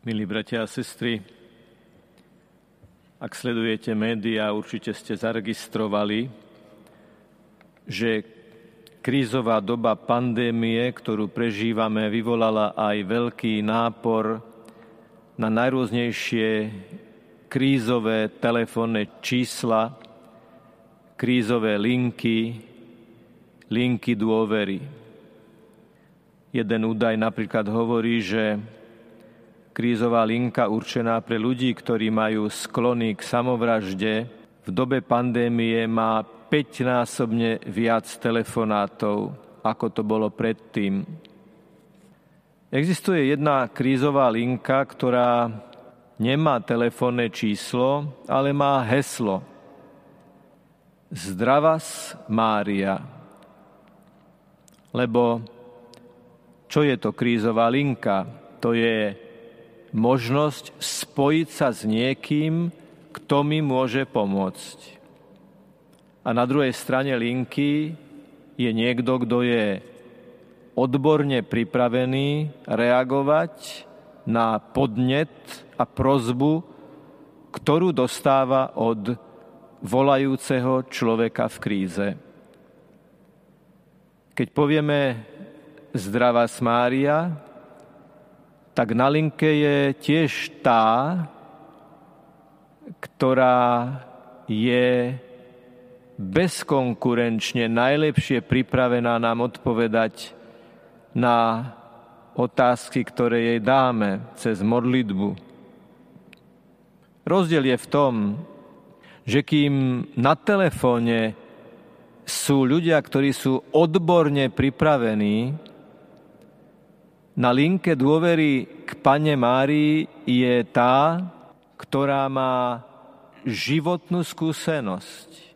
Milí bratia a sestry, ak sledujete médiá, určite ste zaregistrovali, že krízová doba pandémie, ktorú prežívame, vyvolala aj veľký nápor na najrôznejšie krízové telefónne čísla, krízové linky, linky dôvery. Jeden údaj napríklad hovorí, že krízová linka určená pre ľudí, ktorí majú sklony k samovražde, v dobe pandémie má 5-násobne viac telefonátov, ako to bolo predtým. Existuje jedna krízová linka, ktorá nemá telefónne číslo, ale má heslo. Zdravas Mária. Lebo čo je to krízová linka? To je možnosť spojiť sa s niekým, kto mi môže pomôcť. A na druhej strane linky je niekto, kto je odborne pripravený reagovať na podnet a prozbu, ktorú dostáva od volajúceho človeka v kríze. Keď povieme zdravá Mária, tak na linke je tiež tá, ktorá je bezkonkurenčne najlepšie pripravená nám odpovedať na otázky, ktoré jej dáme cez modlitbu. Rozdiel je v tom, že kým na telefóne sú ľudia, ktorí sú odborne pripravení, na linke dôvery k Pane Márii je tá, ktorá má životnú skúsenosť.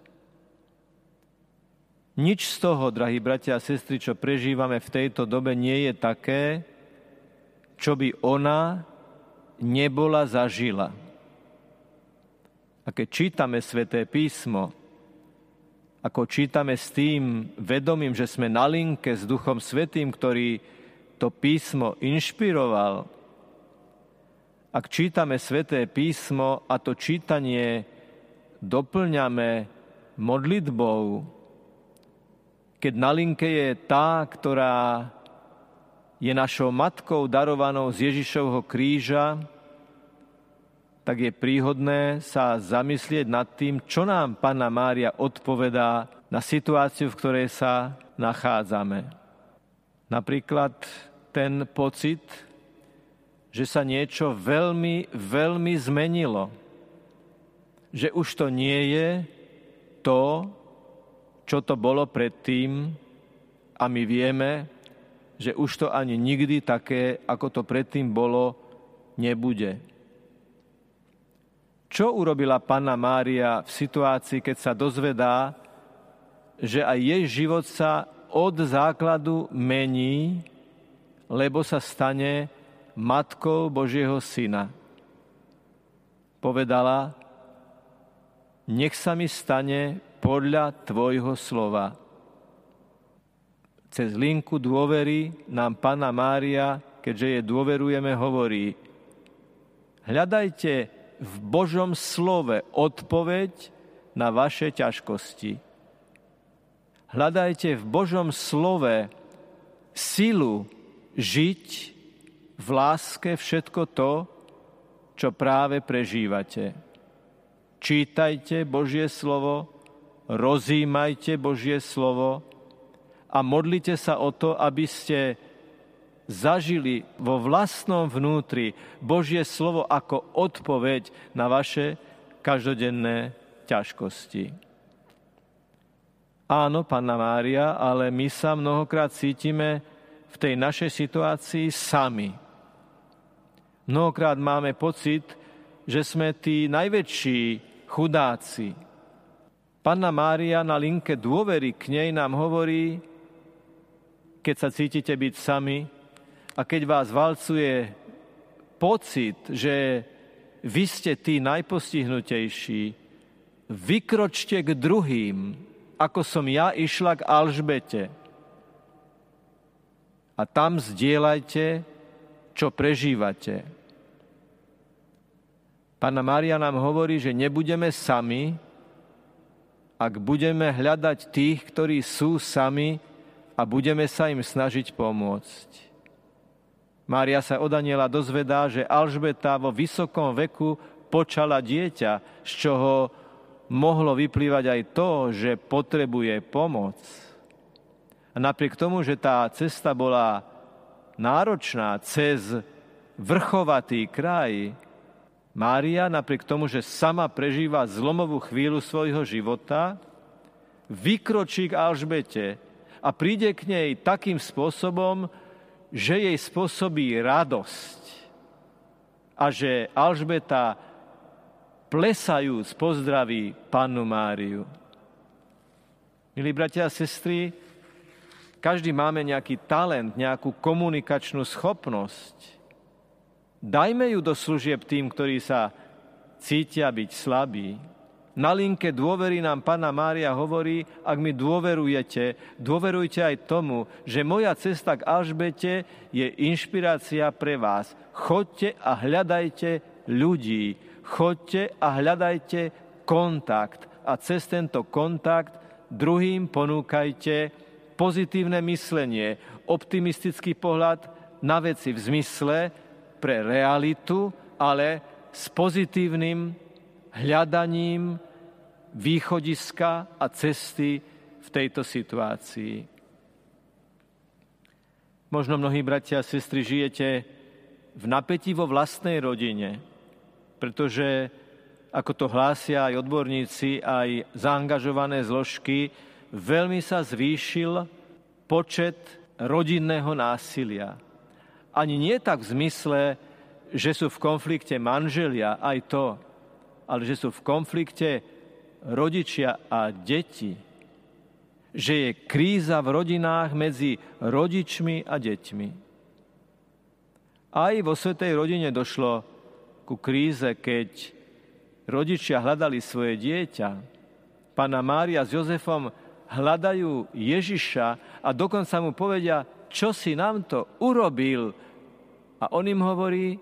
Nič z toho, drahí bratia a sestry, čo prežívame v tejto dobe, nie je také, čo by ona nebola zažila. A keď čítame sväté písmo, ako čítame s tým vedomím, že sme na linke s Duchom Svetým, ktorý to písmo inšpiroval, ak čítame sväté písmo a to čítanie doplňame modlitbou, keď na linke je tá, ktorá je našou matkou darovanou z Ježišovho kríža, tak je príhodné sa zamyslieť nad tým, čo nám Panna Mária odpovedá na situáciu, v ktorej sa nachádzame. Napríklad ten pocit, že sa niečo veľmi, veľmi zmenilo. Že už to nie je to, čo to bolo predtým a my vieme, že už to ani nikdy také, ako to predtým bolo, nebude. Čo urobila Panna Mária v situácii, keď sa dozvedá, že aj jej život sa od základu mení, lebo sa stane matkou Božieho syna. Povedala, nech sa mi stane podľa tvojho slova. Cez linku dôvery nám Pana Mária, keďže je dôverujeme, hovorí, hľadajte v Božom slove odpoveď na vaše ťažkosti. Hľadajte v Božom slove silu žiť v láske všetko to, čo práve prežívate. Čítajte Božie slovo, rozímajte Božie slovo a modlite sa o to, aby ste zažili vo vlastnom vnútri Božie slovo ako odpoveď na vaše každodenné ťažkosti. Áno, Panna Mária, ale my sa mnohokrát cítime v tej našej situácii sami. Mnohokrát máme pocit, že sme tí najväčší chudáci. Panna Mária na linke dôvery k nej nám hovorí, keď sa cítite byť sami a keď vás valcuje pocit, že vy ste tí najpostihnutejší, vykročte k druhým, ako som ja išla k Alžbete. A tam zdieľajte, čo prežívate. Pána Mária nám hovorí, že nebudeme sami, ak budeme hľadať tých, ktorí sú sami a budeme sa im snažiť pomôcť. Mária sa od Aniela dozvedá, že Alžbeta vo vysokom veku počala dieťa, z čoho mohlo vyplývať aj to, že potrebuje pomoc. A napriek tomu, že tá cesta bola náročná cez vrchovatý kraj, Mária, napriek tomu, že sama prežíva zlomovú chvíľu svojho života, vykročí k Alžbete a príde k nej takým spôsobom, že jej spôsobí radosť a že Alžbeta plesajúc pozdraví pannu Máriu. Milí bratia a sestry, každý máme nejaký talent, nejakú komunikačnú schopnosť. Dajme ju do služieb tým, ktorí sa cítia byť slabí. Na linke dôvery nám Pana Mária hovorí, ak mi dôverujete, dôverujte aj tomu, že moja cesta k Alžbete je inšpirácia pre vás. Chodte a hľadajte ľudí. Chodte a hľadajte kontakt. A cez tento kontakt druhým ponúkajte pozitívne myslenie, optimistický pohľad na veci v zmysle, pre realitu, ale s pozitívnym hľadaním východiska a cesty v tejto situácii. Možno mnohí bratia a sestry žijete v napätí vo vlastnej rodine, pretože, ako to hlásia aj odborníci, aj zaangažované zložky, veľmi sa zvýšil počet rodinného násilia ani nie tak v zmysle, že sú v konflikte manželia, aj to, ale že sú v konflikte rodičia a deti. Že je kríza v rodinách medzi rodičmi a deťmi. Aj vo Svetej rodine došlo ku kríze, keď rodičia hľadali svoje dieťa. Pana Mária s Jozefom hľadajú Ježiša a dokonca mu povedia, čo si nám to urobil? A on im hovorí,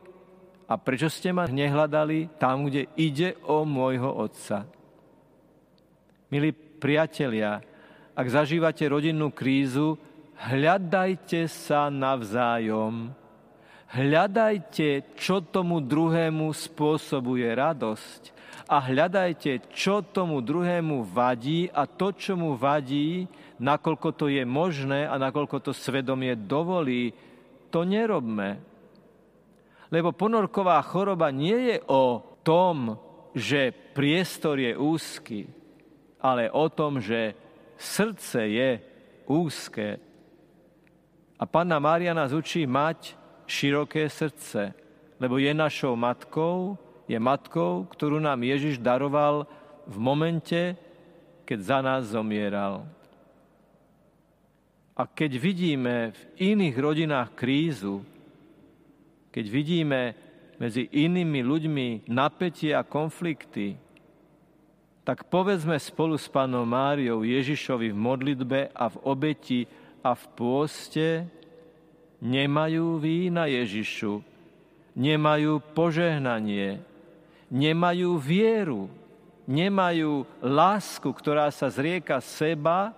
a prečo ste ma nehľadali tam, kde ide o môjho otca? Milí priatelia, ak zažívate rodinnú krízu, hľadajte sa navzájom. Hľadajte, čo tomu druhému spôsobuje radosť. A hľadajte, čo tomu druhému vadí a to, čo mu vadí, nakoľko to je možné a nakoľko to svedomie dovolí, to nerobme. Lebo ponorková choroba nie je o tom, že priestor je úzky, ale o tom, že srdce je úzke. A Panna Mária nás učí mať široké srdce, lebo je našou matkou, je matkou, ktorú nám Ježiš daroval v momente, keď za nás zomieral. A keď vidíme v iných rodinách krízu, keď vidíme medzi inými ľuďmi napätie a konflikty, tak povedzme spolu s Pánom Máriou Ježišovi v modlitbe a v obeti a v pôste, nemajú vína Ježišu, nemajú požehnanie, nemajú vieru, nemajú lásku, ktorá sa zrieka seba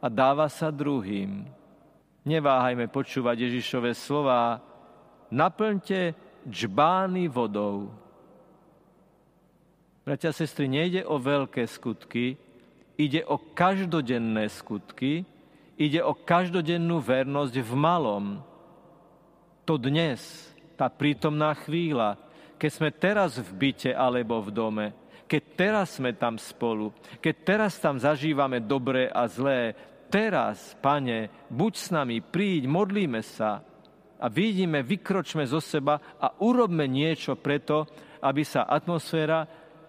a dáva sa druhým. Neváhajme počúvať Ježišové slova, naplňte džbány vodou. Bratia a sestry, nejde o veľké skutky, ide o každodenné skutky, ide o každodennú vernosť v malom. To dnes, tá prítomná chvíľa, keď sme teraz v byte alebo v dome, keď teraz sme tam spolu, keď teraz tam zažívame dobré a zlé, teraz, pane, buď s nami, príď, modlíme sa a vidíme, vykročme zo seba a urobme niečo preto, aby sa atmosféra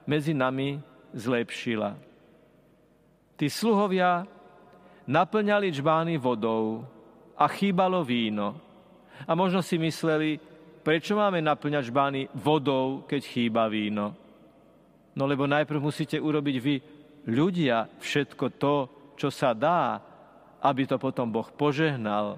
medzi nami zlepšila. Tí sluhovia naplňali čbány vodou a chýbalo víno. A možno si mysleli, prečo máme naplňať žbány vodou, keď chýba víno. No lebo najprv musíte urobiť vy ľudia všetko to, čo sa dá, aby to potom Boh požehnal.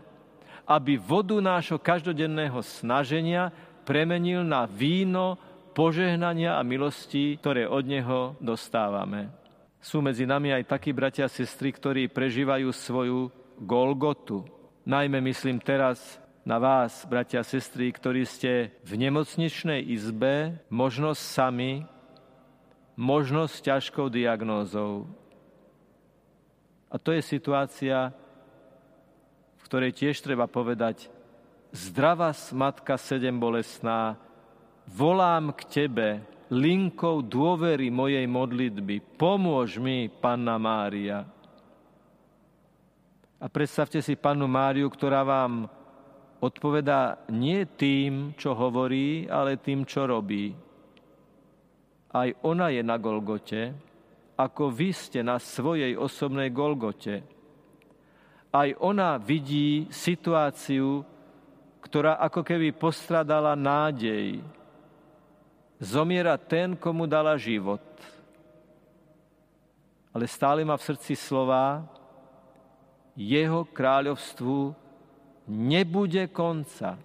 Aby vodu nášho každodenného snaženia premenil na víno požehnania a milosti, ktoré od Neho dostávame. Sú medzi nami aj takí bratia a sestry, ktorí prežívajú svoju Golgotu. Najmä myslím teraz na vás, bratia a sestry, ktorí ste v nemocničnej izbe, možno sami, možno s ťažkou diagnózou. A to je situácia, v ktorej tiež treba povedať, zdravá matka sedem bolesná, volám k Tebe, linkou dôvery mojej modlitby. Pomôž mi, Panna Mária. A predstavte si Pannu Máriu, ktorá vám odpovedá nie tým, čo hovorí, ale tým, čo robí. Aj ona je na Golgote, ako vy ste na svojej osobnej Golgote. Aj ona vidí situáciu, ktorá ako keby postradala nádej, zomiera ten, komu dala život. Ale stále má v srdci slova, jeho kráľovstvu nebude konca.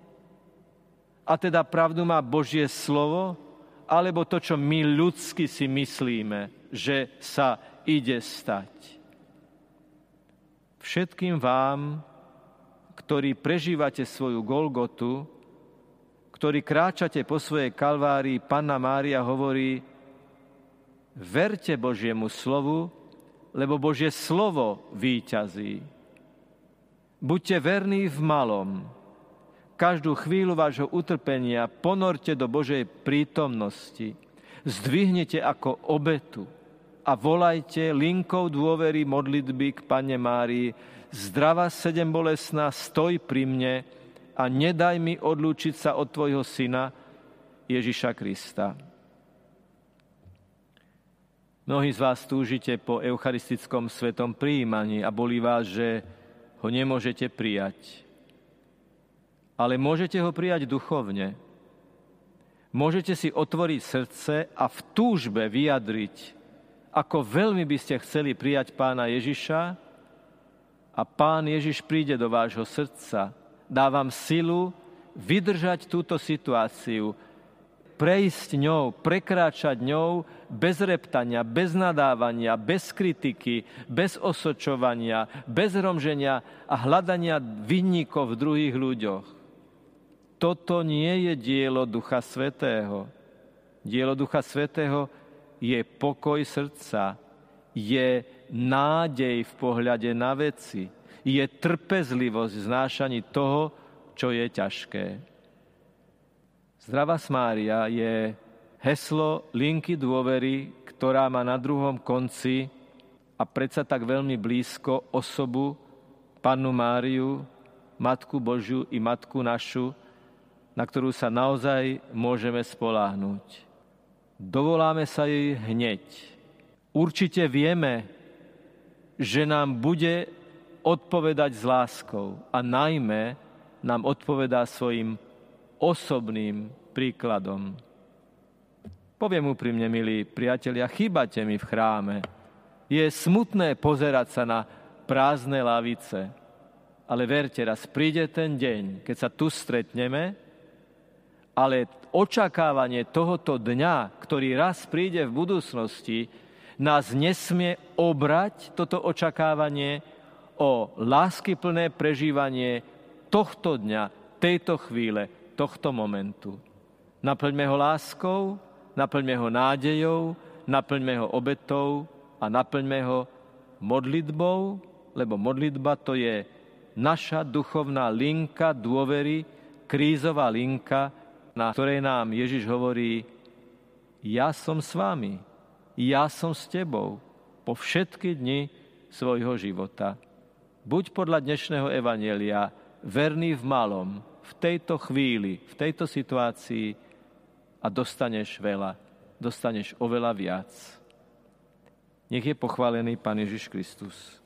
A teda pravdu má Božie slovo, alebo to, čo my ľudsky si myslíme, že sa ide stať. Všetkým vám, ktorí prežívate svoju Golgotu, ktorí kráčate po svojej kalvárii, Panna Mária hovorí, verte Božiemu slovu, lebo Božie slovo výťazí. Buďte verní v malom. Každú chvíľu vášho utrpenia ponorte do Božej prítomnosti. Zdvihnete ako obetu a volajte linkou dôvery modlitby k Pane Márii. Zdrava sedem bolesná, stoj pri mne, a nedaj mi odlúčiť sa od Tvojho Syna Ježiša Krista. Mnohí z vás túžite po eucharistickom svetom príjmaní a bolí vás, že ho nemôžete prijať. Ale môžete ho prijať duchovne. Môžete si otvoriť srdce a v túžbe vyjadriť, ako veľmi by ste chceli prijať pána Ježiša a pán Ježiš príde do vášho srdca dávam silu vydržať túto situáciu, prejsť ňou, prekráčať ňou bez reptania, bez nadávania, bez kritiky, bez osočovania, bez romženia a hľadania vinníkov v druhých ľuďoch. Toto nie je dielo Ducha Svetého. Dielo Ducha Svetého je pokoj srdca, je nádej v pohľade na veci, je trpezlivosť v znášaní toho, čo je ťažké. Zdravá Mária je heslo linky dôvery, ktorá má na druhom konci a predsa tak veľmi blízko osobu Pannu Máriu, Matku Božiu i Matku našu, na ktorú sa naozaj môžeme spoláhnuť. Dovoláme sa jej hneď. Určite vieme, že nám bude odpovedať s láskou a najmä nám odpovedá svojim osobným príkladom. Poviem úprimne, milí priatelia, chýbate mi v chráme. Je smutné pozerať sa na prázdne lavice, ale verte, raz príde ten deň, keď sa tu stretneme, ale očakávanie tohoto dňa, ktorý raz príde v budúcnosti, nás nesmie obrať toto očakávanie o láskyplné prežívanie tohto dňa, tejto chvíle, tohto momentu. Naplňme ho láskou, naplňme ho nádejou, naplňme ho obetou a naplňme ho modlitbou, lebo modlitba to je naša duchovná linka dôvery, krízová linka, na ktorej nám Ježiš hovorí, ja som s vami, ja som s tebou po všetky dni svojho života. Buď podľa dnešného evanelia verný v malom, v tejto chvíli, v tejto situácii a dostaneš veľa, dostaneš oveľa viac. Nech je pochválený Pán Ježiš Kristus.